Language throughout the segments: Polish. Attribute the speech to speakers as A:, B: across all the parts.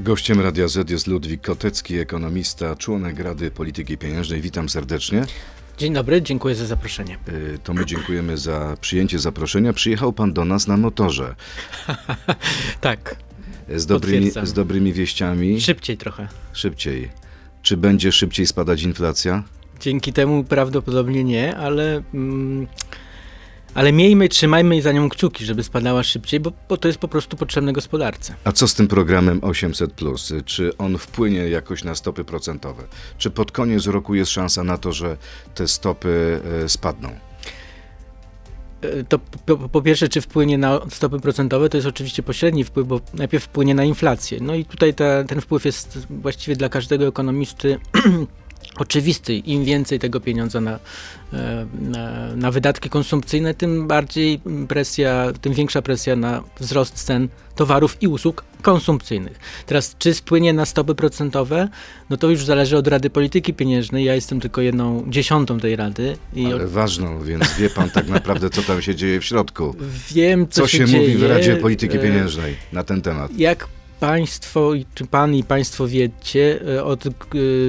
A: Gościem Radia Z jest Ludwik Kotecki, ekonomista, członek Rady Polityki Pieniężnej. Witam serdecznie.
B: Dzień dobry, dziękuję za zaproszenie.
A: Y, to my dziękujemy za przyjęcie zaproszenia. Przyjechał pan do nas na motorze.
B: tak.
A: Z dobrymi, z dobrymi wieściami.
B: Szybciej trochę.
A: Szybciej. Czy będzie szybciej spadać inflacja?
B: Dzięki temu prawdopodobnie nie, ale. Mm, ale miejmy, trzymajmy za nią kciuki, żeby spadała szybciej, bo, bo to jest po prostu potrzebne gospodarce.
A: A co z tym programem 800? Czy on wpłynie jakoś na stopy procentowe? Czy pod koniec roku jest szansa na to, że te stopy e, spadną?
B: E, to po, po, pierwsze, czy wpłynie na stopy procentowe, to jest oczywiście pośredni wpływ, bo najpierw wpłynie na inflację. No i tutaj ta, ten wpływ jest właściwie dla każdego ekonomisty oczywisty. Im więcej tego pieniądza na, e, na, na, wydatki konsumpcyjne, tym bardziej presja, tym większa presja na wzrost cen towarów i usług konsumpcyjnych. Teraz, czy spłynie na stopy procentowe, no to już zależy od Rady Polityki Pieniężnej. Ja jestem tylko jedną dziesiątą tej Rady.
A: Ale od... ważną, więc wie pan tak naprawdę, co tam się dzieje w środku.
B: Wiem, co,
A: co się,
B: się
A: mówi w Radzie Polityki e, Pieniężnej na ten temat.
B: Jak Państwo, czy Pan i Państwo wiecie, e, od e,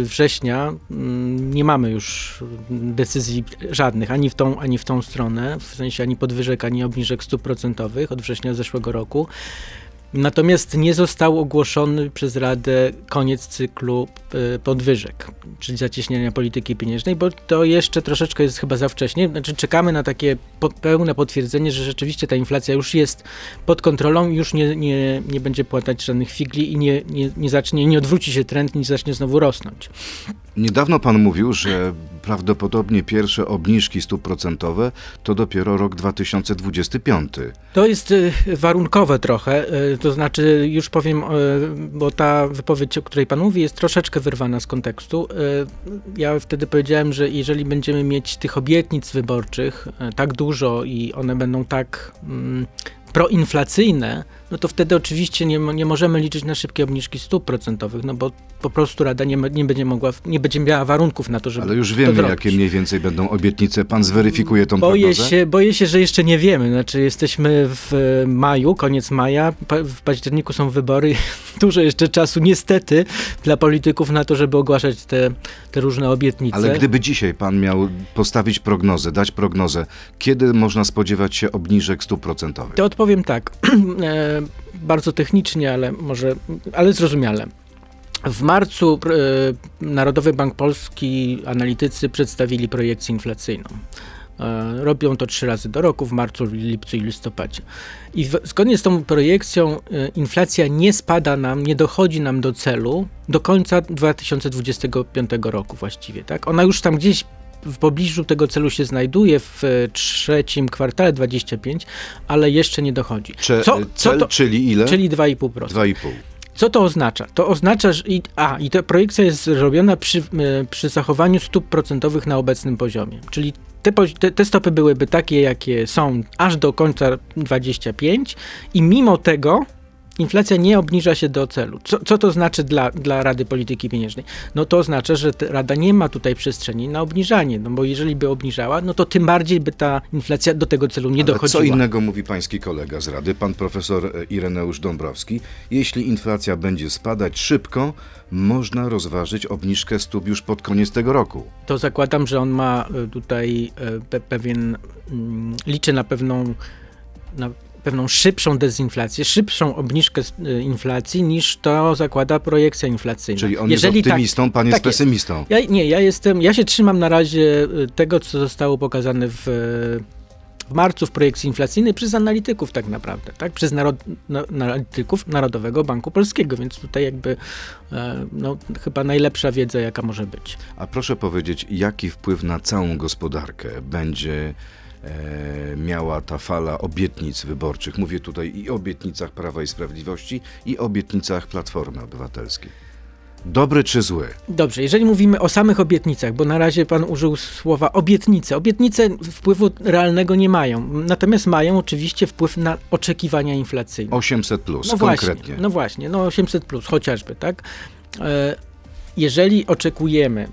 B: września mm, nie mamy już decyzji żadnych, ani w tą, ani w tą stronę, w sensie ani podwyżek, ani obniżek stóp procentowych od września zeszłego roku. Natomiast nie został ogłoszony przez Radę koniec cyklu e, podwyżek, czyli zacieśniania polityki pieniężnej, bo to jeszcze troszeczkę jest chyba za wcześnie. Znaczy czekamy na takie pełne potwierdzenie, że rzeczywiście ta inflacja już jest pod kontrolą, już nie, nie, nie będzie płatać żadnych figli i nie, nie, nie zacznie, nie odwróci się trend, nie zacznie znowu rosnąć.
A: Niedawno pan mówił, że prawdopodobnie pierwsze obniżki stóp procentowe to dopiero rok 2025.
B: To jest y, warunkowe trochę, y, to znaczy już powiem, y, bo ta wypowiedź, o której pan mówi, jest troszeczkę wyrwana z kontekstu. Ja wtedy powiedziałem, że jeżeli będziemy mieć tych obietnic wyborczych tak dużo i one będą tak mm, proinflacyjne, no to wtedy oczywiście nie, nie możemy liczyć na szybkie obniżki stóp procentowych, no bo po prostu Rada nie, nie będzie mogła, nie będzie miała warunków na to, żeby
A: Ale już wiemy, jakie mniej więcej będą obietnice. Pan zweryfikuje tą
B: boję
A: prognozę?
B: Się, boję się, że jeszcze nie wiemy. Znaczy jesteśmy w maju, koniec maja, w październiku są wybory. Dużo jeszcze czasu niestety dla polityków na to, żeby ogłaszać te, te różne obietnice.
A: Ale gdyby dzisiaj pan miał postawić prognozę, dać prognozę, kiedy można spodziewać się obniżek stóp procentowych?
B: To odpowiem tak. Bardzo technicznie, ale może, ale zrozumiale. W marcu e, Narodowy Bank Polski, analitycy przedstawili projekcję inflacyjną. E, robią to trzy razy do roku, w marcu, lipcu i listopadzie. I w, zgodnie z tą projekcją e, inflacja nie spada nam, nie dochodzi nam do celu do końca 2025 roku właściwie. Tak? Ona już tam gdzieś w pobliżu tego celu się znajduje w trzecim kwartale 25, ale jeszcze nie dochodzi.
A: Cze, co, co to,
B: czyli
A: ile?
B: Czyli 2,5%. 2,5%. Co to oznacza? To oznacza, że i, a, i ta projekcja jest robiona przy, e, przy zachowaniu stóp procentowych na obecnym poziomie. Czyli te, te, te, stopy byłyby takie, jakie są aż do końca 25 i mimo tego inflacja nie obniża się do celu. Co, co to znaczy dla, dla Rady Polityki Pieniężnej? No to oznacza, że Rada nie ma tutaj przestrzeni na obniżanie, no bo jeżeli by obniżała, no to tym bardziej by ta inflacja do tego celu nie Ale dochodziła.
A: co innego mówi pański kolega z Rady, pan profesor e, Ireneusz Dąbrowski. Jeśli inflacja będzie spadać szybko, można rozważyć obniżkę stóp już pod koniec tego roku.
B: To zakładam, że on ma e, tutaj e, pewien, mm, liczy na pewną na pewną szybszą dezinflację, szybszą obniżkę y, inflacji niż to zakłada projekcja inflacyjna.
A: Czyli on Jeżeli jest tak- optymistą, tak, pan jest tak pesymistą.
B: Ja, nie, ja jestem, ja się trzymam na razie y, tego, co zostało pokazane w, w marcu w projekcji inflacyjnej przez analityków tak naprawdę, tak? Przez narod, na, analityków Narodowego Banku Polskiego, więc tutaj jakby e, no, chyba najlepsza wiedza, jaka może być.
A: A proszę powiedzieć, jaki wpływ na całą gospodarkę będzie e, miała ta fala obietnic wyborczych. Mówię tutaj i o obietnicach Prawa i Sprawiedliwości, i o obietnicach Platformy Obywatelskiej. Dobry czy zły?
B: Dobrze, jeżeli mówimy o samych obietnicach, bo na razie pan użył słowa obietnice. Obietnice wpływu realnego nie mają, natomiast mają oczywiście wpływ na oczekiwania inflacyjne.
A: 800 plus,
B: no
A: konkretnie.
B: Właśnie, no właśnie, no 800 plus chociażby, tak? Jeżeli oczekujemy,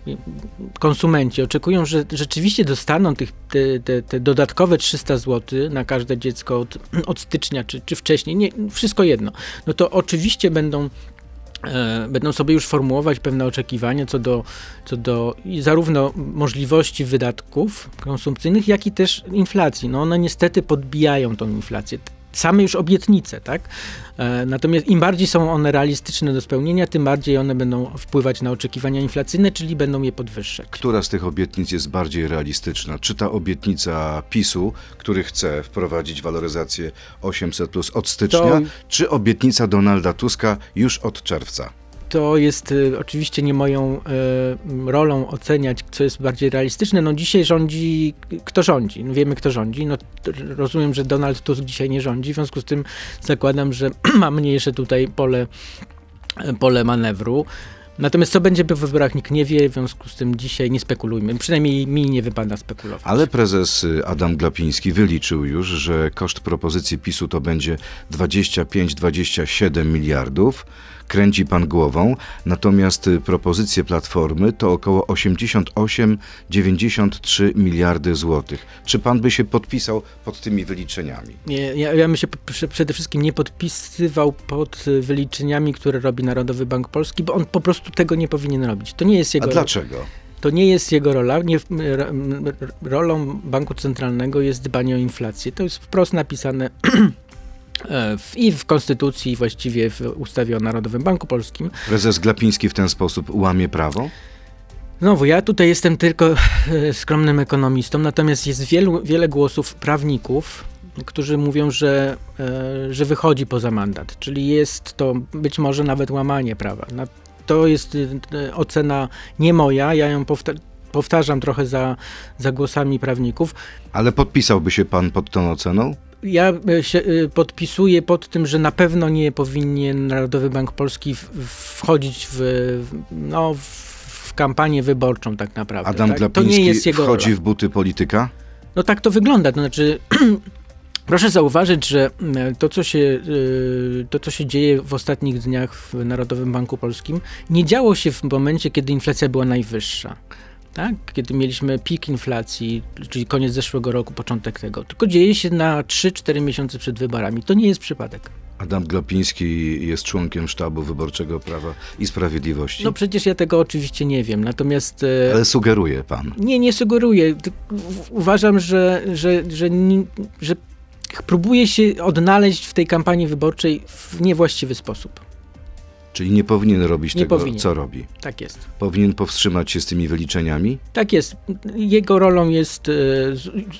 B: konsumenci oczekują, że rzeczywiście dostaną tych, te, te, te dodatkowe 300 zł na każde dziecko od, od stycznia czy, czy wcześniej, nie, wszystko jedno, no to oczywiście będą e, będą sobie już formułować pewne oczekiwania co do, co do zarówno możliwości wydatków konsumpcyjnych, jak i też inflacji. No one niestety podbijają tą inflację same już obietnice, tak? E, natomiast im bardziej są one realistyczne do spełnienia, tym bardziej one będą wpływać na oczekiwania inflacyjne, czyli będą je podwyższać.
A: Która z tych obietnic jest bardziej realistyczna? Czy ta obietnica PiSu, który chce wprowadzić waloryzację 800 plus od stycznia, to... czy obietnica Donalda Tuska już od czerwca?
B: To jest y, oczywiście nie moją y, rolą oceniać, co jest bardziej realistyczne. No dzisiaj rządzi, kto rządzi? No wiemy, kto rządzi. No, rozumiem, że Donald Tusk dzisiaj nie rządzi, w związku z tym zakładam, że ma mniejsze tutaj pole, pole manewru. Natomiast co będzie po wyborach nikt nie wie, w związku z tym dzisiaj nie spekulujmy. Przynajmniej mi nie wypada spekulować.
A: Ale prezes Adam Glapiński wyliczył już, że koszt propozycji PiSu to będzie 25-27 miliardów kręci pan głową, natomiast y, propozycje Platformy to około 88-93 miliardy złotych. Czy pan by się podpisał pod tymi wyliczeniami?
B: Nie, ja, ja bym się przede wszystkim nie podpisywał pod y, wyliczeniami, które robi Narodowy Bank Polski, bo on po prostu tego nie powinien robić. To nie jest jego...
A: A dlaczego?
B: To nie jest jego rola. Nie, rolą banku centralnego jest dbanie o inflację. To jest wprost napisane w, i w Konstytucji, i właściwie w ustawie o Narodowym Banku Polskim.
A: Prezes Glapiński w ten sposób łamie prawo?
B: Znowu, ja tutaj jestem tylko e, skromnym ekonomistą, natomiast jest wielu, wiele głosów prawników, którzy mówią, że, e, że wychodzi poza mandat, czyli jest to być może nawet łamanie prawa. To jest ocena nie moja, ja ją powtarzam trochę za, za głosami prawników.
A: Ale podpisałby się pan pod tą oceną?
B: Ja e, się e, podpisuję pod tym, że na pewno nie powinien Narodowy Bank Polski wchodzić w, no, w kampanię wyborczą tak naprawdę.
A: Adam
B: tak?
A: Glapiński to nie jest jego wchodzi rola. w buty polityka?
B: No tak to wygląda. To znaczy, proszę zauważyć, że to co, się, e, to, co się dzieje w ostatnich dniach w Narodowym Banku Polskim, nie działo się w momencie, kiedy inflacja była najwyższa tak? kiedy mieliśmy pik inflacji, czyli koniec zeszłego roku, początek tego, tylko dzieje się na 3-4 miesiące przed wyborami. To nie jest przypadek.
A: Adam Glapiński jest członkiem sztabu wyborczego Prawa i Sprawiedliwości.
B: No przecież ja tego oczywiście nie wiem, natomiast...
A: E, Ale sugeruje pan.
B: Nie, nie sugeruję. Uważam, że, że, że, że próbuje się odnaleźć w tej kampanii wyborczej w niewłaściwy sposób.
A: Czyli nie powinien robić nie tego, powinien. co robi.
B: Tak jest.
A: Powinien powstrzymać się z tymi wyliczeniami?
B: Tak jest. Jego rolą jest y,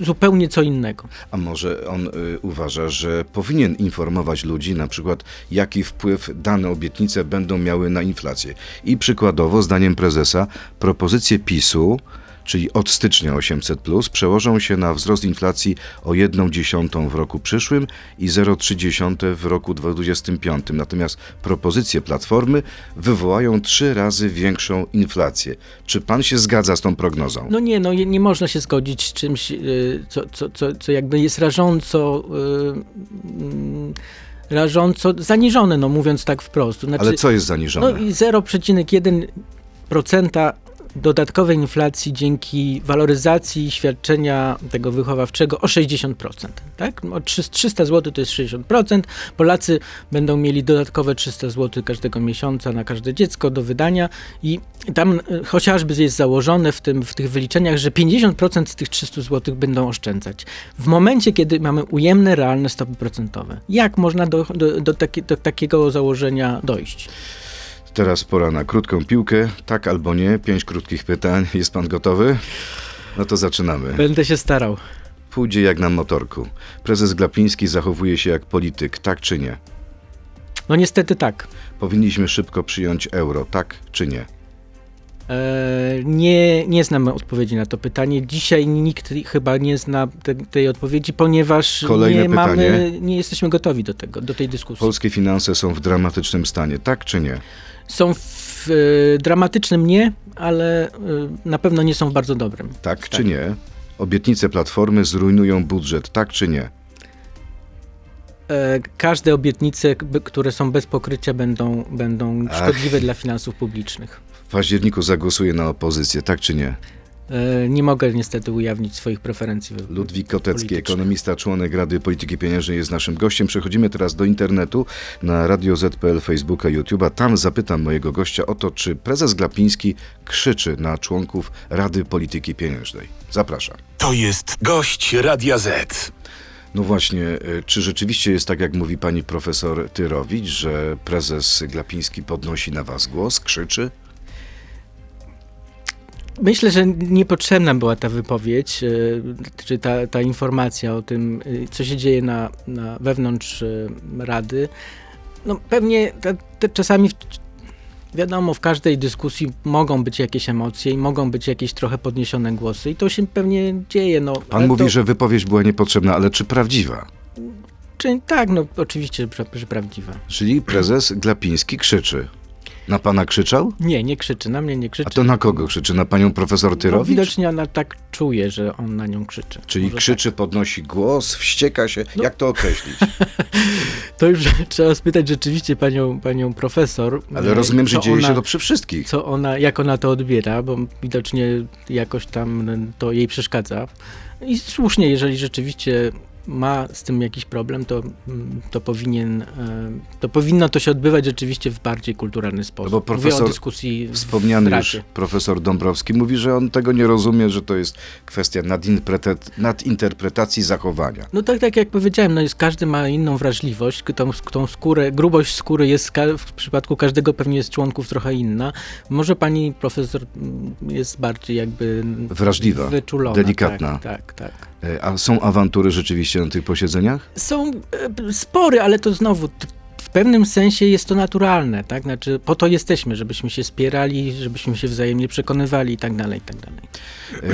B: zupełnie co innego.
A: A może on y, uważa, że powinien informować ludzi, na przykład, jaki wpływ dane obietnice będą miały na inflację. I przykładowo, zdaniem prezesa, propozycje PiSu czyli od stycznia 800, przełożą się na wzrost inflacji o 1,1 w roku przyszłym i 0,3 w roku 2025. Natomiast propozycje Platformy wywołają trzy razy większą inflację. Czy pan się zgadza z tą prognozą?
B: No nie, no nie można się zgodzić z czymś, y, co, co, co, co jakby jest rażąco. Yy, rażąco zaniżone, no mówiąc tak wprost.
A: Znaczy, Ale co jest zaniżone? No
B: 0,1% dodatkowej inflacji dzięki waloryzacji świadczenia tego wychowawczego o 60%. Tak? O 300 zł to jest 60%. Polacy będą mieli dodatkowe 300 zł każdego miesiąca na każde dziecko do wydania i tam e, chociażby jest założone w, tym, w tych wyliczeniach, że 50% z tych 300 zł będą oszczędzać. W momencie, kiedy mamy ujemne, realne stopy procentowe. Jak można do, do, do, taki, do takiego założenia dojść?
A: Teraz pora na krótką piłkę. Tak albo nie. Pięć krótkich pytań. Jest pan gotowy? No to zaczynamy.
B: Będę się starał.
A: Pójdzie jak na motorku. Prezes Glapiński zachowuje się jak polityk, tak czy nie?
B: No niestety tak.
A: Powinniśmy szybko przyjąć euro, tak czy nie?
B: Eee, nie, nie znam odpowiedzi na to pytanie. Dzisiaj nikt chyba nie zna te, tej odpowiedzi, ponieważ Kolejne nie, pytanie. mamy, nie jesteśmy gotowi do tego, do tej dyskusji.
A: Polskie finanse są w dramatycznym stanie, tak czy nie?
B: Są w y, dramatycznym nie, ale y, na pewno nie są w bardzo dobrym.
A: Tak stanie. czy nie? Obietnice Platformy zrujnują budżet, tak czy nie?
B: E, każde obietnice, które są bez pokrycia, będą, będą szkodliwe Ach. dla finansów publicznych.
A: W październiku zagłosuje na opozycję, tak czy nie?
B: E, nie mogę niestety ujawnić swoich preferencji.
A: Ludwik Kotecki, ekonomista, członek Rady Polityki Pieniężnej jest naszym gościem. Przechodzimy teraz do internetu na Radio ZPL, Facebooka, YouTube'a. Tam zapytam mojego gościa o to, czy prezes Glapiński krzyczy na członków Rady Polityki Pieniężnej. Zapraszam.
C: To jest gość Radia Z.
A: No właśnie, y, czy rzeczywiście jest tak, jak mówi pani profesor Tyrowicz, że prezes Glapiński podnosi na was głos, krzyczy?
B: Myślę, że niepotrzebna była ta wypowiedź, e, czy ta, ta informacja o tym, e, co się dzieje na, na wewnątrz e, Rady. No pewnie te, te czasami, wiadomo, w każdej dyskusji mogą być jakieś emocje i mogą być jakieś trochę podniesione głosy i to się pewnie dzieje. No,
A: Pan mówi,
B: to,
A: że wypowiedź była niepotrzebna, ale czy prawdziwa?
B: Czy, tak, no oczywiście, że, że prawdziwa.
A: Czyli prezes Glapiński krzyczy. Na pana krzyczał?
B: Nie, nie krzyczy, na mnie nie krzyczy.
A: A to na kogo krzyczy? Na panią profesor
B: no,
A: Tyrowicz?
B: widocznie ona tak czuje, że on na nią krzyczy.
A: Czyli
B: Może tak.
A: krzyczy, podnosi głos, wścieka się.
B: No.
A: Jak to określić?
B: To już trzeba spytać rzeczywiście panią, panią profesor.
A: Ale rozumiem, że dzieje
B: ona,
A: się to przy wszystkich.
B: Co ona, jak ona to odbiera, bo widocznie jakoś tam to jej przeszkadza. I słusznie, jeżeli rzeczywiście ma z tym jakiś problem, to, mm, to powinien, e, to powinno to się odbywać rzeczywiście w bardziej kulturalny sposób.
A: No bo
B: Mówię
A: profesor
B: o dyskusji
A: Wspomniany już profesor Dąbrowski mówi, że on tego nie rozumie, że to jest kwestia nadinterpreta- nadinterpretacji zachowania.
B: No tak, tak jak powiedziałem, no jest, każdy ma inną wrażliwość, tą, tą skórę, grubość skóry jest w przypadku każdego pewnie jest członków trochę inna. Może pani profesor mm, jest bardziej jakby
A: Wrażliwa,
B: wyczulona.
A: delikatna.
B: Tak, tak, tak.
A: E, A są awantury rzeczywiście na tych posiedzeniach?
B: Są e, spory, ale to znowu w pewnym sensie jest to naturalne, tak? Znaczy po to jesteśmy, żebyśmy się spierali, żebyśmy się wzajemnie przekonywali i tak dalej, i tak dalej.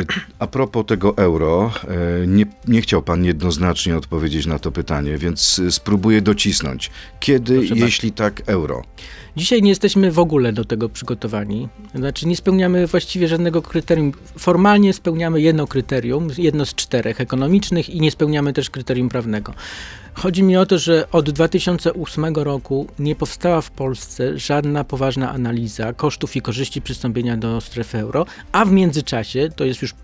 A: E, A propos tego euro, e, nie, nie chciał pan jednoznacznie odpowiedzieć na to pytanie, więc spróbuję docisnąć. Kiedy,
B: Proszę
A: jeśli tak, euro?
B: Dzisiaj nie jesteśmy w ogóle do tego przygotowani. Znaczy nie spełniamy właściwie żadnego kryterium. Formalnie spełniamy jedno kryterium, jedno z czterech ekonomicznych i nie spełniamy też kryterium prawnego. Chodzi mi o to, że od 2008 roku nie powstała w Polsce żadna poważna analiza kosztów i korzyści przystąpienia do strefy euro, a w międzyczasie, to jest już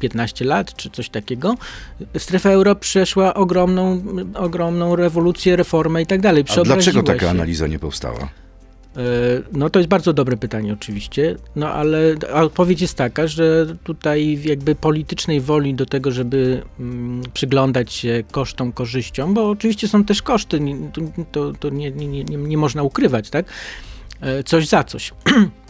B: 15 lat czy coś takiego, strefa euro przeszła ogromną, ogromną rewolucję, reformę i tak dalej.
A: A dlaczego taka
B: się.
A: analiza nie powstała?
B: E, No to jest bardzo dobre pytanie oczywiście, no ale odpowiedź jest taka, że tutaj jakby politycznej woli do tego, żeby mm, przyglądać się kosztom, korzyściom, bo oczywiście są też koszty, to, to nie, nie, nie, nie można ukrywać, tak? E, Coś za coś.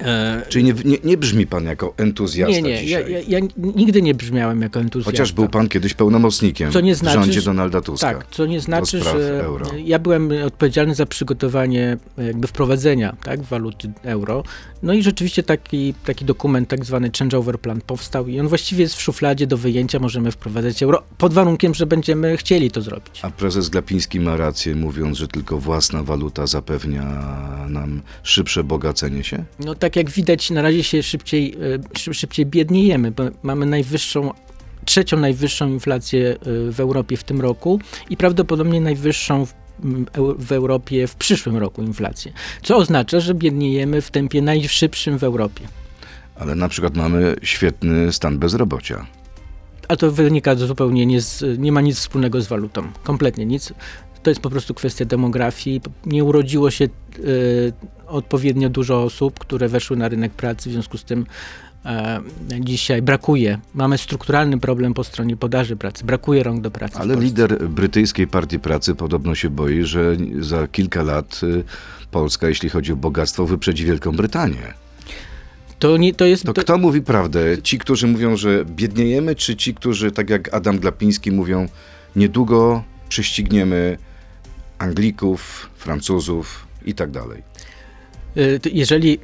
B: E,
A: Czyli nie, nie, nie brzmi pan jako entuzjasta
B: nie, nie, ja, ja, ja nigdy nie brzmiałem jako entuzjasta.
A: Chociaż był pan kiedyś pełnomocnikiem
B: Co nie
A: w
B: znaczy,
A: rządzie
B: że-
A: Donalda Tuska.
B: Tak, co nie znaczy, że
A: euro.
B: ja byłem odpowiedzialny za przygotowanie jakby wprowadzenia tak, waluty euro. No i rzeczywiście taki, taki dokument, tak zwany changeover plan powstał i on właściwie jest w szufladzie do wyjęcia, możemy wprowadzać euro, pod warunkiem, że będziemy chcieli to zrobić.
A: A prezes Glapiński ma rację, mówiąc, że tylko własna waluta zapewnia nam szybsze bogacenie się?
B: No tak jak widać, na razie się szybciej, e, szy- szybciej biedniejemy, bo mamy najwyższą trzecią najwyższą inflację e, w Europie w tym roku i prawdopodobnie najwyższą w, w Europie w przyszłym roku inflację. Co oznacza, że biedniejemy w tempie najszybszym w Europie.
A: Ale na przykład mamy świetny stan bezrobocia.
B: A to wynika zupełnie nie, z, nie ma nic wspólnego z walutą. Kompletnie nic. To jest po prostu kwestia demografii. Nie urodziło się e, odpowiednio dużo osób, które weszły na rynek pracy, w związku z tym e, dzisiaj brakuje. Mamy strukturalny problem po stronie podaży pracy. Brakuje rąk do pracy.
A: Ale lider brytyjskiej partii pracy podobno się boi, że za kilka lat y, Polska, jeśli chodzi o bogactwo, wyprzedzi Wielką Brytanię.
B: To, nie, to jest.
A: To
B: to,
A: kto mówi prawdę? Ci, którzy mówią, że biedniejemy, czy ci, którzy, tak jak Adam Glapiński, mówią, niedługo prześcigniemy Anglików, Francuzów i tak dalej?
B: Y, Jeżeli,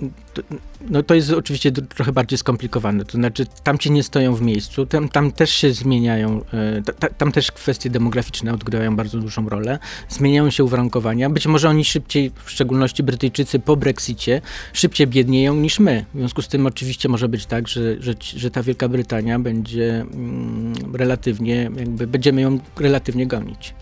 B: no to jest oczywiście trochę bardziej skomplikowane, to znaczy tam ci nie stoją w miejscu, tam, tam też się zmieniają, y, ta- ta, tam też kwestie demograficzne odgrywają bardzo dużą rolę, zmieniają się uwarunkowania, być może oni szybciej, w szczególności Brytyjczycy po Brexicie, szybciej biednieją niż my, w związku z tym oczywiście może być tak, że, że, że ta Wielka Brytania będzie mm, relatywnie, jakby będziemy ją relatywnie gonić.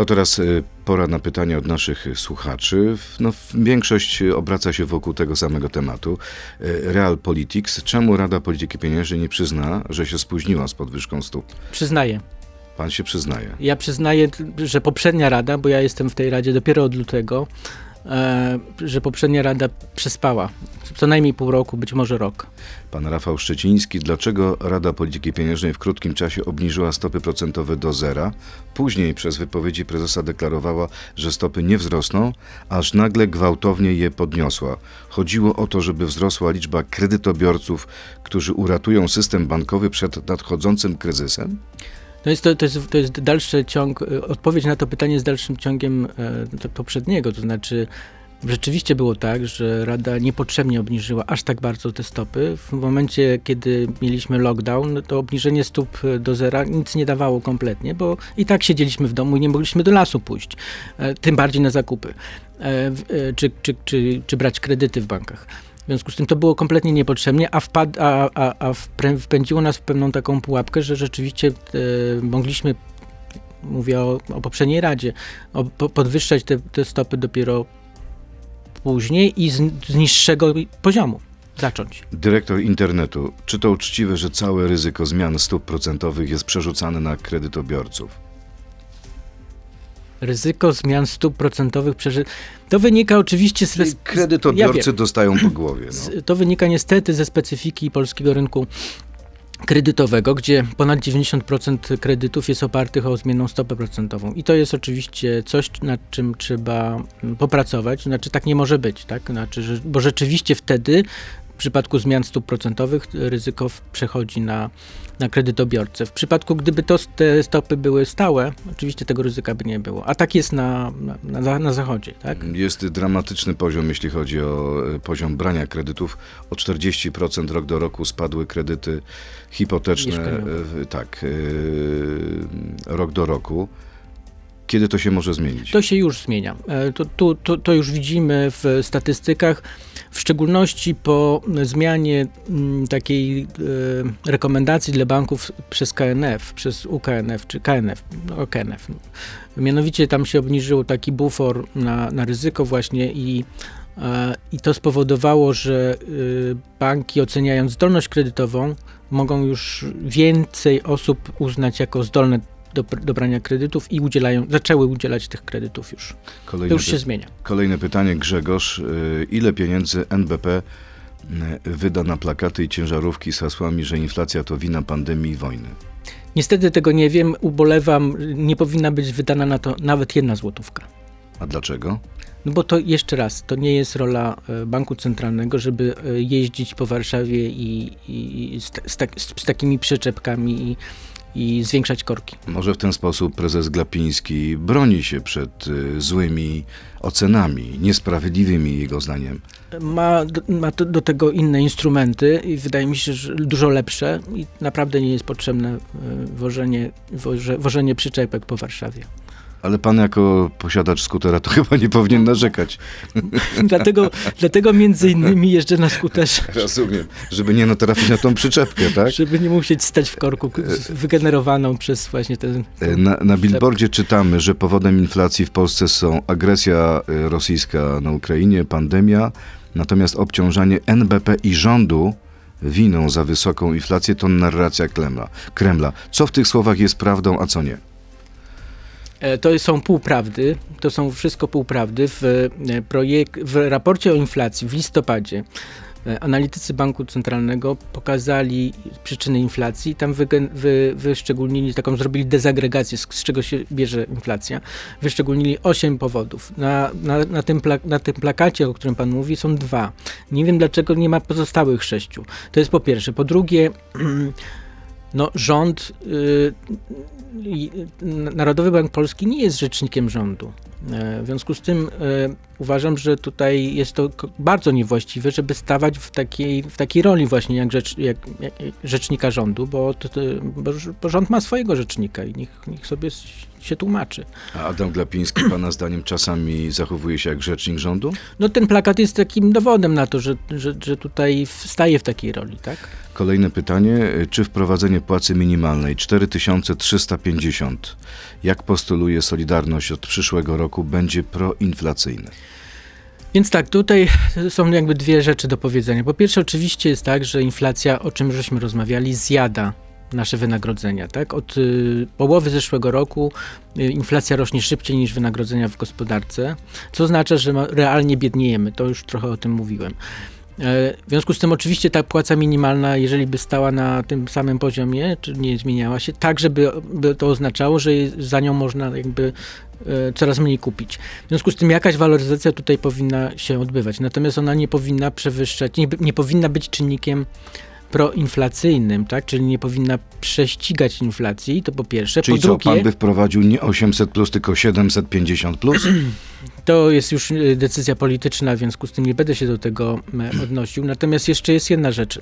A: To teraz y, pora na pytania od naszych słuchaczy. No, większość obraca się wokół tego samego tematu. Y, Realpolitics. Czemu Rada Polityki Pieniężnej nie przyzna, że się spóźniła z podwyżką stóp?
B: Przyznaję.
A: Pan się przyznaje.
B: Ja przyznaję, że poprzednia rada, bo ja jestem w tej radzie dopiero od lutego, że poprzednia rada przespała. Co najmniej pół roku, być może rok.
A: Pan Rafał Szczeciński, dlaczego Rada Polityki Pieniężnej w krótkim czasie obniżyła stopy procentowe do zera? Później przez wypowiedzi prezesa deklarowała, że stopy nie wzrosną, aż nagle gwałtownie je podniosła. Chodziło o to, żeby wzrosła liczba kredytobiorców, którzy uratują system bankowy przed nadchodzącym kryzysem?
B: No jest to, to, jest, to jest dalszy ciąg, y, odpowiedź na to pytanie jest dalszym ciągiem e, poprzedniego, to znaczy rzeczywiście było tak, że Rada niepotrzebnie obniżyła aż tak bardzo te stopy. W momencie, kiedy mieliśmy lockdown, to obniżenie stóp do zera nic nie dawało kompletnie, bo i tak siedzieliśmy w domu i nie mogliśmy do lasu pójść, e, tym bardziej na zakupy, e, e, czy, czy, czy, czy brać kredyty w bankach. W związku z tym to było kompletnie niepotrzebnie, a, wpad, a, a, a wpędziło nas w pewną taką pułapkę, że rzeczywiście e, mogliśmy, mówię o, o poprzedniej Radzie, o, po, podwyższać te, te stopy dopiero później i z, z niższego poziomu zacząć.
A: Dyrektor internetu, czy to uczciwe, że całe ryzyko zmian stóp procentowych jest przerzucane na kredytobiorców?
B: Ryzyko zmian stóp procentowych przeży... To wynika oczywiście z...
A: Czyli kredytobiorcy ja dostają po głowie. No.
B: To wynika niestety ze specyfiki polskiego rynku kredytowego, gdzie ponad 90% kredytów jest opartych o zmienną stopę procentową. I to jest oczywiście coś, nad czym trzeba mm, popracować. Znaczy, tak nie może być, tak? Znaczy, że, bo rzeczywiście wtedy w przypadku zmian stóp procentowych ryzyko przechodzi na, na kredytobiorcę. W przypadku, gdyby to, te stopy były stałe, oczywiście tego ryzyka by nie było. A tak jest na, na, na, na zachodzie. Tak?
A: Jest dramatyczny poziom, jeśli chodzi o e, poziom brania kredytów. O 40% rok do roku spadły kredyty hipoteczne. E, tak, e, rok do roku. Kiedy to się może zmienić?
B: To się już zmienia. To, to, to, to już widzimy w statystykach w szczególności po zmianie mm, takiej e, rekomendacji dla banków przez KNF, przez UKNF czy KNF, no KNF. Mianowicie tam się obniżył taki bufor na, na ryzyko właśnie i e, i to spowodowało, że e, banki oceniając zdolność kredytową, mogą już więcej osób uznać jako zdolne do, do brania kredytów i udzielają, zaczęły udzielać tych kredytów już. Kolejne to już się zmienia.
A: Kolejne pytanie, Grzegorz. Y, ile pieniędzy NBP y, wyda na plakaty i ciężarówki z hasłami, że inflacja to wina pandemii i wojny?
B: Niestety tego nie wiem, ubolewam, nie powinna być wydana na to nawet jedna złotówka.
A: A dlaczego?
B: No bo to jeszcze raz, to nie jest rola y, banku centralnego, żeby jeździć po Warszawie i, i z, z, tak, z, takimi przyczepkami i i zwiększać korki.
A: Może w ten sposób prezes Glapiński broni się przed y, złymi ocenami, niesprawiedliwymi jego zdaniem.
B: Ma, ma do, tego inne instrumenty i wydaje mi się, że dużo lepsze i naprawdę nie jest potrzebne y, wożenie, woże, wożenie przyczepek po Warszawie.
A: Ale pan jako posiadacz skutera to chyba nie powinien narzekać.
B: dlatego, dlatego między innymi jeżdżę na skuterze.
A: Rozumiem, żeby nie natrafić na tą przyczepkę, tak?
B: Żeby nie musieć stać w korku wygenerowaną przez właśnie ten...
A: Na, na billboardzie czytamy, że powodem inflacji w Polsce są agresja rosyjska na Ukrainie, pandemia, natomiast obciążanie NBP i rządu winą za wysoką inflację to narracja Kremla. Kremla. Co w tych słowach jest prawdą, a co nie?
B: E, to są półprawdy, to są wszystko półprawdy. W, e, projek- w raporcie o inflacji w listopadzie e, analitycy Banku Centralnego pokazali przyczyny inflacji, tam wy, wy, wyszczególnili taką, zrobili dezagregację, z, z, czego się bierze inflacja. Wyszczególnili osiem powodów. Na, na, na, tym na tym plakacie, o którym pan mówi, są dwa. Nie wiem, dlaczego nie ma pozostałych sześciu. To jest po pierwsze. Po drugie, no, rząd, y, Narodowy Bank Polski nie jest rzecznikiem rządu. E, w związku z tym e, uważam, że tutaj jest to bardzo niewłaściwe, żeby stawać w takiej, w takiej roli właśnie jak, rzecz, jak, jak rzecznika rządu, bo, to, to, bo, rząd ma swojego rzecznika i niech, niech sobie się tłumaczy.
A: A Adam Glapiński, pana zdaniem, czasami zachowuje się jak rzecznik rządu?
B: No ten plakat jest takim dowodem na to, że, że, że tutaj staje w takiej roli, tak?
A: Kolejne pytanie. Czy wprowadzenie płacy minimalnej 4350, jak postuluje Solidarność od przyszłego roku, będzie proinflacyjne?
B: Więc tak, tutaj są jakby dwie rzeczy do powiedzenia. Po pierwsze, oczywiście jest tak, że inflacja, o czym żeśmy rozmawiali, zjada nasze wynagrodzenia. Tak? Od y, połowy zeszłego roku y, inflacja rośnie szybciej niż wynagrodzenia w gospodarce, co oznacza, że ma, realnie biedniejemy. To już trochę o tym mówiłem. E, w związku z tym oczywiście ta płaca minimalna, jeżeli by stała na tym samym poziomie, czy nie zmieniała się, tak żeby by to oznaczało, że za nią można jakby e, coraz mniej kupić. W związku z tym jakaś waloryzacja tutaj powinna się odbywać, natomiast ona nie powinna przewyższać, nie, nie powinna być czynnikiem proinflacyjnym, tak? czyli nie powinna prześcigać inflacji, to po pierwsze.
A: Czyli
B: po
A: co,
B: drugie,
A: pan by wprowadził nie 800 plus, tylko 750 plus?
B: To jest już y, decyzja polityczna, w związku z tym nie będę się do tego e, odnosił. Natomiast jeszcze jest jedna rzecz.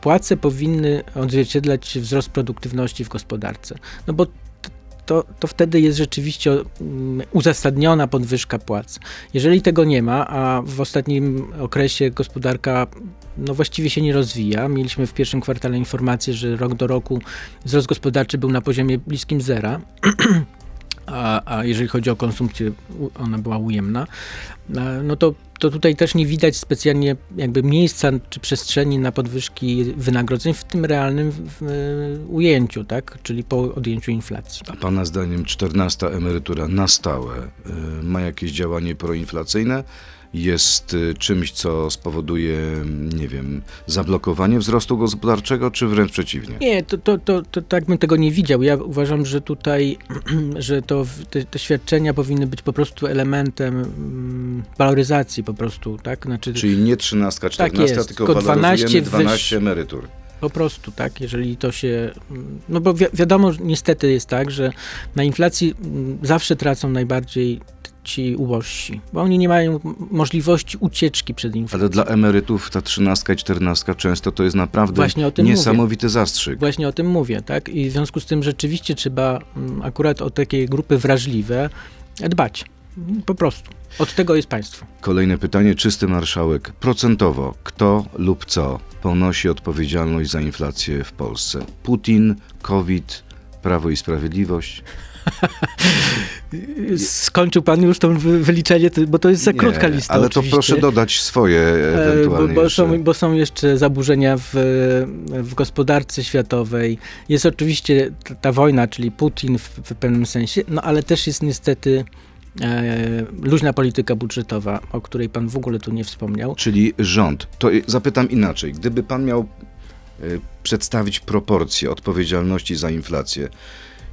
B: Płace powinny odzwierciedlać wzrost produktywności w gospodarce. No bo to, to wtedy jest rzeczywiście mm, uzasadniona podwyżka płac. Jeżeli tego nie ma, a w ostatnim okresie gospodarka no właściwie się nie rozwija. Mieliśmy w pierwszym kwartale informację, że rok do roku wzrost gospodarczy był na poziomie bliskim zera. A, a jeżeli chodzi o konsumpcję, ona była ujemna, e, no to, to tutaj też nie widać specjalnie jakby miejsca czy przestrzeni na podwyżki wynagrodzeń w tym realnym w, w, ujęciu, tak? czyli po odjęciu inflacji.
A: A pana zdaniem 14 emerytura na stałe y, ma jakieś działanie proinflacyjne? Jest y, czymś, co spowoduje, nie wiem, zablokowanie wzrostu gospodarczego, czy wręcz przeciwnie?
B: Nie, to, to, to, to tak bym tego nie widział. Ja uważam, że tutaj, że to te, te świadczenia powinny być po prostu elementem mm, waloryzacji po prostu, tak? Znaczy,
A: Czyli nie 13, 14,
B: Tak jest,
A: tylko
B: tylko
A: waloryzujemy
B: 12
A: 12 emerytur.
B: Po prostu, tak, jeżeli to się. No bo wi- wiadomo, niestety jest tak, że na inflacji mm, zawsze tracą najbardziej ci ubożsi, bo oni nie mają możliwości ucieczki przed inflacją.
A: Ale dla emerytów ta 13 i 14 często to jest naprawdę niesamowity zastrzyk.
B: Właśnie o tym mówię, tak? I w związku z tym rzeczywiście trzeba mm, akurat o takie grupy wrażliwe dbać. Po prostu. Od tego jest państwo.
A: Kolejne pytanie, czysty marszałek. Procentowo, kto lub co ponosi odpowiedzialność za inflację w Polsce? Putin, COVID, Prawo i Sprawiedliwość?
B: Skończył pan już to wy- wyliczenie, bo to jest za krótka lista.
A: Ale to
B: oczywiście.
A: proszę dodać swoje
B: E,
A: ewentualnie
B: Bo, bo, są, bo są jeszcze zaburzenia w, w gospodarce światowej. Jest oczywiście ta, wojna, czyli Putin w, w pewnym sensie, no ale też jest niestety e, luźna polityka budżetowa, o której pan w ogóle tu nie wspomniał.
A: Czyli rząd. To zapytam inaczej. Gdyby pan miał y, przedstawić proporcje odpowiedzialności za inflację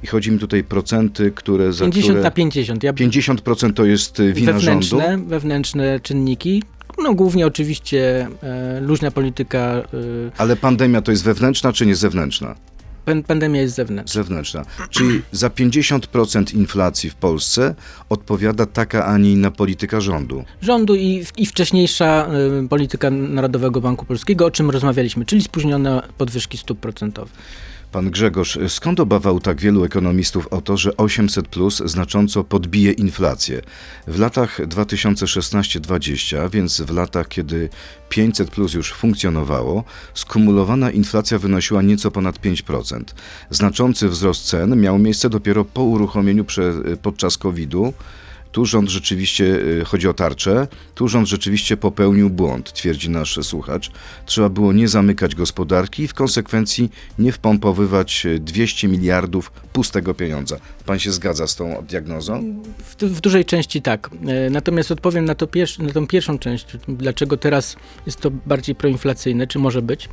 A: i chodzi mi tutaj procenty, które za
B: 50
A: które...
B: na 50. Ja
A: 50% to jest y, wina rządu?
B: wewnętrzne, wewnętrzne czynniki. No głównie oczywiście e, luźna polityka, e,
A: Ale pandemia to jest wewnętrzna czy nie zewnętrzna?
B: pan, pandemia jest zewnętrzna.
A: Zewnętrzna. Czyli za 50% inflacji w Polsce odpowiada taka, a nie inna polityka rządu.
B: rządu i, i wcześniejsza y, polityka Narodowego Banku Polskiego, o czym rozmawialiśmy, czyli spóźnione podwyżki stóp procentowych.
A: Pan Grzegorz, skąd obawa u tak wielu ekonomistów o to, że 800 plus znacząco podbije inflację? W latach 2016-20, więc w latach, kiedy 500 plus już funkcjonowało, skumulowana inflacja wynosiła nieco ponad 5%. Znaczący wzrost cen miał miejsce dopiero po uruchomieniu podczas COVID-u. Tu rząd rzeczywiście, y, chodzi o tarczę, tu rząd rzeczywiście popełnił błąd, twierdzi nasz słuchacz. Trzeba było nie zamykać gospodarki i w konsekwencji nie wpompowywać y, 200 miliardów pustego pieniądza. Pan się zgadza z tą diagnozą?
B: W, w dużej części tak. E, Natomiast odpowiem na, to pierwszy, na tą pierwszą część, dlaczego teraz jest to bardziej proinflacyjne, czy może być.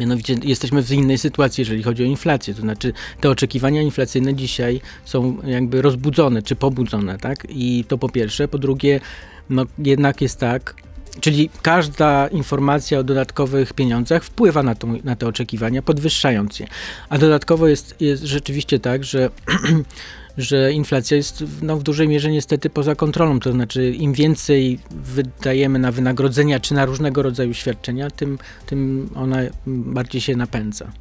B: Mianowicie jesteśmy w innej sytuacji, jeżeli chodzi o inflację. To znaczy te oczekiwania inflacyjne dzisiaj są jakby rozbudzone, czy pobudzone, tak? I to po pierwsze. Po drugie, no jednak jest tak, czyli każda informacja o dodatkowych pieniądzach wpływa na, tą, na te oczekiwania, podwyższając je. A dodatkowo jest, jest rzeczywiście tak, że że inflacja jest no, w dużej mierze niestety poza kontrolą. To znaczy, im więcej wydajemy na wynagrodzenia czy na różnego rodzaju świadczenia, tym, tym ona bardziej się napędza.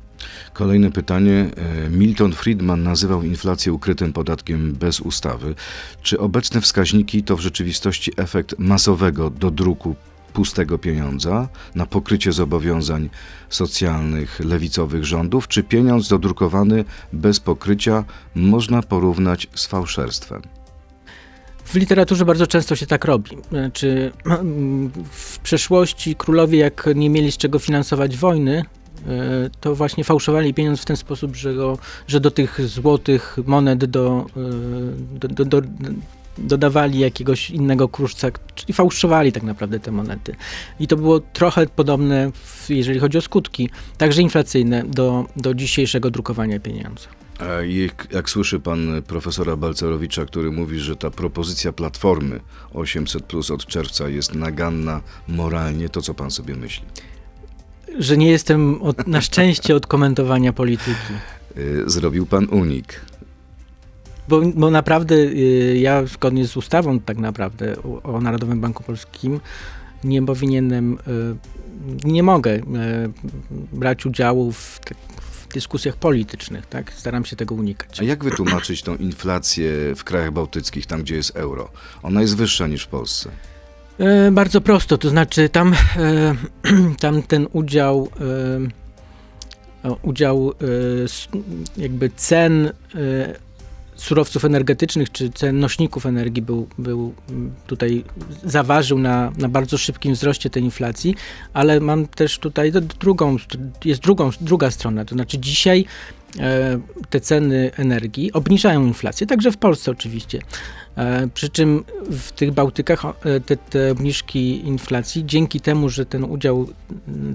A: Kolejne pytanie. E, Milton Friedman nazywał inflację ukrytym podatkiem bez ustawy. Czy obecne wskaźniki to w rzeczywistości efekt masowego dodruku pustego pieniądza na pokrycie zobowiązań socjalnych lewicowych rządów, czy pieniądz dodrukowany bez pokrycia można porównać z fałszerstwem?
B: W literaturze bardzo często się tak robi. Znaczy, w przeszłości królowie, jak nie mieli z czego finansować wojny, e, to właśnie fałszowali pieniądz w ten sposób, że, go, że do tych złotych monet do, e, do, do, do dodawali jakiegoś innego kruszca, czyli fałszowali tak naprawdę te monety. I to było trochę podobne, w, jeżeli chodzi o skutki, także inflacyjne, do, do dzisiejszego drukowania pieniądza.
A: A jak, jak, słyszy pan profesora Balcerowicza, który mówi, że ta propozycja Platformy 800 plus od czerwca jest naganna moralnie, to co pan sobie myśli?
B: Że nie jestem od, na szczęście od komentowania polityki.
A: Y, zrobił pan unik.
B: Bo, bo naprawdę y, ja zgodnie z ustawą tak naprawdę o Narodowym Banku Polskim nie powinienem, y, nie mogę brać udziału w, w dyskusjach politycznych, tak? Staram się tego unikać.
A: A jak wytłumaczyć tą inflację w krajach bałtyckich, tam gdzie jest euro? Ona jest wyższa niż w Polsce.
B: Bardzo prosto, to znaczy tam, tam ten udział, udział jakby cen surowców energetycznych czy cen nośników energii był, był tutaj zaważył na, na bardzo szybkim wzroście tej inflacji, ale mam też tutaj drugą, jest drugą, druga strona, to znaczy dzisiaj e, te ceny energii obniżają inflację, także w Polsce oczywiście. E, przy czym w tych Bałtykach e, te, te obniżki inflacji, dzięki temu, że ten udział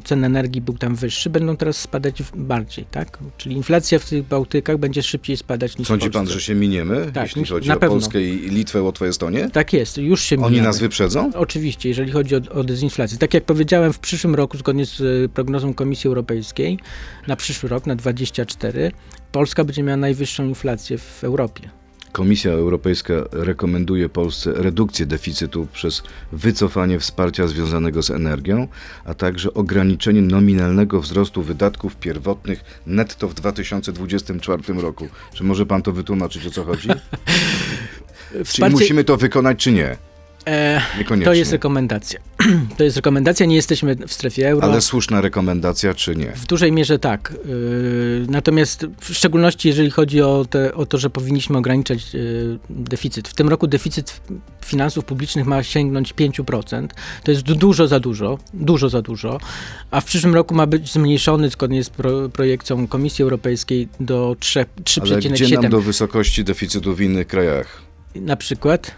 B: cen energii był tam wyższy, będą teraz spadać bardziej, tak? Czyli inflacja w tych Bałtykach będzie szybciej spadać niż
A: Sądzi
B: w Polsce.
A: pan, że się miniemy,
B: tak,
A: jeśli chodzi
B: na
A: o
B: pewno.
A: Polskę i Litwę, Łotwę, Estonię?
B: Tak jest, już się
A: Oni
B: miniemy.
A: nas wyprzedzą?
B: Oczywiście, jeżeli chodzi o, o dezinflację. Tak jak powiedziałem, w przyszłym roku, zgodnie z e, prognozą Komisji Europejskiej, na przyszły rok, na 24, Polska będzie miała najwyższą inflację w Europie.
A: Komisja Europejska rekomenduje Polsce redukcję deficytu przez wycofanie wsparcia związanego z energią, a także ograniczenie nominalnego wzrostu wydatków pierwotnych netto w 2024 roku. Czy może pan to wytłumaczyć, o co chodzi? Czy musimy to wykonać, czy nie?
B: E,
A: Niekoniecznie.
B: to jest rekomendacja. to jest rekomendacja, nie jesteśmy w strefie euro.
A: Ale słuszna rekomendacja, czy nie?
B: W dużej mierze tak. Yy, natomiast w szczególności jeżeli chodzi o, te, o to, że powinniśmy ograniczać yy, deficyt. W tym roku deficyt finansów publicznych ma sięgnąć 5%. To jest dużo za dużo, dużo za dużo. A w przyszłym roku ma być zmniejszony zgodnie z pro, projekcją Komisji Europejskiej do 3,7%.
A: Ale gdzie nam do wysokości deficytu w innych krajach?
B: Na przykład?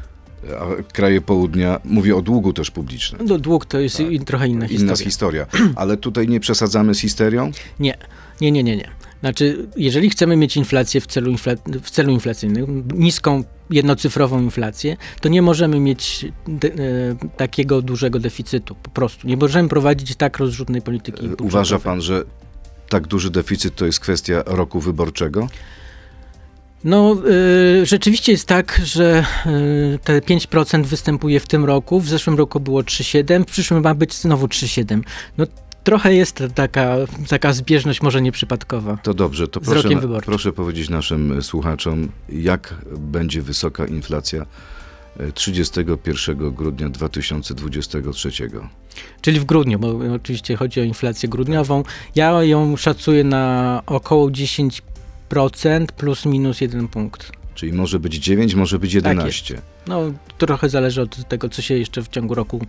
A: Kraje południa, mówię o długu też publicznym.
B: No dług to jest tak. trochę inna historia.
A: Inna historia. Ale tutaj nie przesadzamy z histerią?
B: Nie, nie, nie, nie. nie. Znaczy, jeżeli chcemy mieć inflację w celu, infla- w celu inflacyjnym, niską, jednocyfrową inflację, to nie możemy mieć de- e, takiego dużego deficytu. Po prostu. Nie możemy prowadzić tak rozrzutnej polityki. Budżetowej.
A: Uważa pan, że tak duży deficyt to jest kwestia roku wyborczego?
B: No, y, rzeczywiście jest tak, że y, te 5% występuje w tym roku. W zeszłym roku było 3,7, w przyszłym ma być znowu 3,7. No, trochę jest taka, taka zbieżność, może nieprzypadkowa.
A: To dobrze, to proszę, proszę powiedzieć naszym słuchaczom, jak będzie wysoka inflacja 31 grudnia 2023.
B: Czyli w grudniu, bo oczywiście chodzi o inflację grudniową. Ja ją szacuję na około 10% plus minus jeden punkt.
A: Czyli może być 9, może być 11.
B: Tak no, trochę zależy od tego, co się jeszcze w ciągu roku,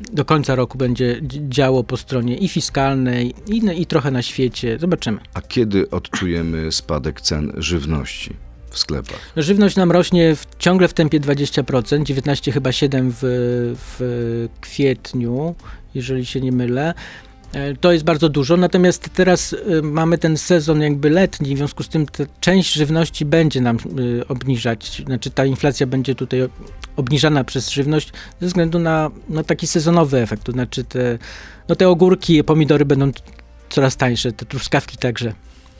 B: do końca roku będzie działo po stronie i fiskalnej, i, no, i trochę na świecie. Zobaczymy.
A: A kiedy odczujemy spadek cen żywności? w sklepach.
B: No, żywność nam rośnie w, ciągle w tempie 20%, 19 chyba 7 w, w kwietniu, jeżeli się nie mylę. E, to jest bardzo dużo, natomiast teraz y, mamy ten sezon jakby letni, w związku z tym część żywności będzie nam y, obniżać, znaczy ta inflacja będzie tutaj obniżana przez żywność ze względu na no, taki sezonowy efekt, to znaczy te, no, te ogórki, pomidory będą coraz tańsze, te truskawki także.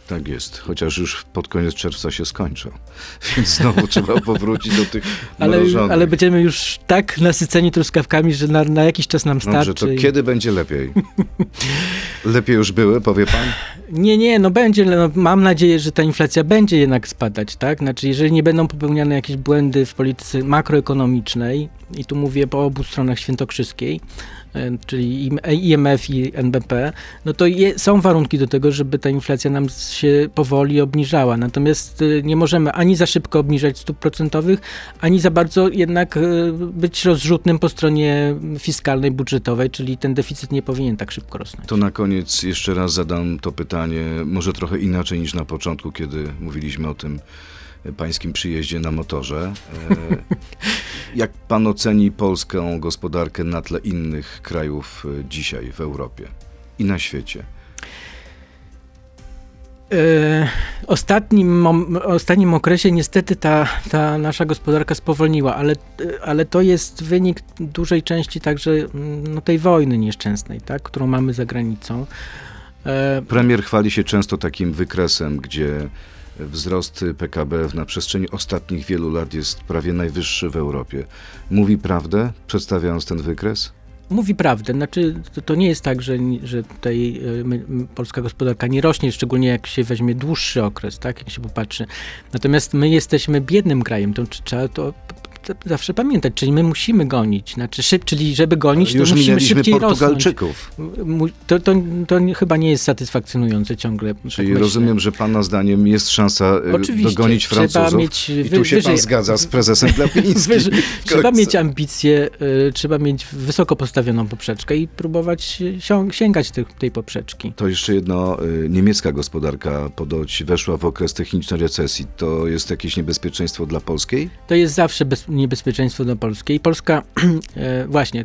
A: Tak jest, chociaż już pod koniec czerwca się skończą, więc znowu trzeba powrócić do tych
B: ale, ale będziemy już tak nasyceni truskawkami, że na, na jakiś czas nam starczy.
A: Dobrze, to i... kiedy będzie lepiej? lepiej już były, powie pan?
B: Nie, nie, no będzie, no, mam nadzieję, że ta inflacja będzie jednak spadać, tak? Znaczy, jeżeli nie będą popełniane jakieś błędy w polityce makroekonomicznej, i tu mówię po obu stronach świętokrzyskiej, czyli im- IMF i NBP, no to je, są warunki do tego, żeby ta inflacja nam się powoli obniżała. Natomiast y, nie możemy ani za szybko obniżać stóp procentowych, ani za bardzo jednak być rozrzutnym po stronie fiskalnej, budżetowej, czyli ten deficyt nie powinien tak szybko rosnąć.
A: To na koniec jeszcze raz zadam to pytanie, może trochę inaczej niż na początku, kiedy mówiliśmy o tym e, pańskim przyjeździe na motorze. E, Jak pan oceni polską gospodarkę na tle innych krajów e, dzisiaj w Europie i na świecie?
B: E, ostatnim, ostatnim okresie niestety ta, ta nasza gospodarka spowolniła, ale, ale to jest wynik dużej części także mm, no, tej wojny nieszczęsnej, tak, którą mamy za granicą.
A: Premier chwali się często takim wykresem, gdzie wzrost PKB na przestrzeni ostatnich wielu lat jest prawie najwyższy w Europie. Mówi prawdę, przedstawiając ten wykres?
B: Mówi prawdę, znaczy to, to nie jest tak, że, że tutaj y, my, polska gospodarka nie rośnie, szczególnie jak się weźmie dłuższy okres, tak, jak się popatrzy. Natomiast my jesteśmy biednym krajem, to tr- trzeba to zawsze pamiętać, czyli my musimy gonić, znaczy szyb, czyli żeby gonić, to
A: Już
B: musimy szybciej rosnąć.
A: Portugalczyków.
B: Mu- To, to, to chyba nie jest satysfakcjonujące ciągle. tak
A: Czyli
B: myślę.
A: rozumiem, że pana zdaniem jest szansa e,
B: Oczywiście,
A: dogonić
B: trzeba
A: Francuzów.
B: mieć
A: I
B: wy-
A: tu się pan
B: wyżej-
A: zgadza z prezesem Glapińskim.
B: Trzeba mieć ambicje, y, trzeba mieć wysoko postawioną poprzeczkę i próbować y, sią- sięgać tych, tej poprzeczki.
A: To jeszcze jedno, y, niemiecka gospodarka podoć weszła w okres technicznej recesji. To jest jakieś niebezpieczeństwo dla polskiej?
B: To jest zawsze bez, niebezpieczeństwo dla Polski. I Polska, e, właśnie,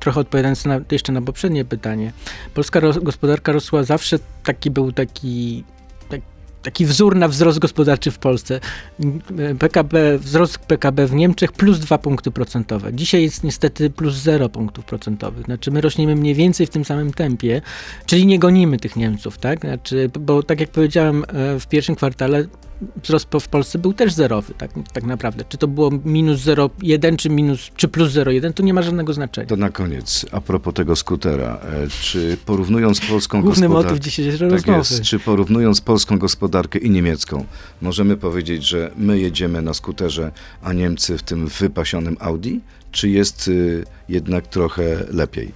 B: trochę odpowiadając na, jeszcze na poprzednie pytanie, polska ro, gospodarka rosła zawsze, taki był taki, tak, taki wzór na wzrost gospodarczy w Polsce. E, PKB, wzrost PKB w Niemczech plus 2 punkty procentowe. Dzisiaj jest niestety plus 0 punktów procentowych. Znaczy my rośniemy mniej więcej w tym samym tempie, czyli nie gonimy tych Niemców, tak? Znaczy, bo tak jak powiedziałem e, w pierwszym kwartale wzrost w Polsce był też zerowy, tak, tak naprawdę. Czy to było minus 0,1 czy minus, czy plus 0,1, to nie ma żadnego znaczenia.
A: To na koniec, a propos tego skutera, e, czy porównując polską
B: Główny motyw
A: gospodarkę...
B: dzisiejszej
A: Tak
B: rozmowy.
A: jest. Czy porównując polską gospodarkę i niemiecką, możemy powiedzieć, że my jedziemy na skuterze, a Niemcy w tym wypasionym Audi? Czy jest y, jednak trochę lepiej?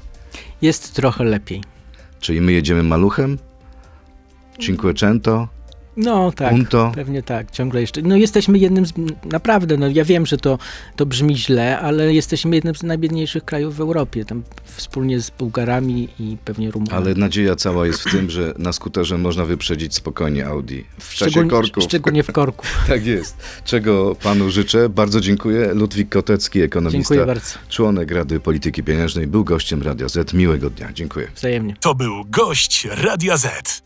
B: Jest trochę lepiej.
A: Czyli my jedziemy maluchem? Cinquecento?
B: No tak,
A: Punto?
B: pewnie tak, ciągle jeszcze. No jesteśmy jednym z, naprawdę, no ja wiem, że to, to brzmi źle, ale jesteśmy jednym z najbiedniejszych krajów w Europie, tam wspólnie z Bułgarami i pewnie Rumunami.
A: Ale nadzieja cała jest w tym, że na skuterze można wyprzedzić spokojnie Audi. W czasie
B: szczególnie,
A: korków.
B: szczególnie w korku.
A: Tak jest. Czego panu życzę. Bardzo dziękuję. Ludwik Kotecki, ekonomista,
B: Dziękuję bardzo,
A: członek Rady Polityki Pieniężnej, był gościem Radia Z. Miłego dnia. Dziękuję.
B: wzajemnie.
C: To był gość Radia Z.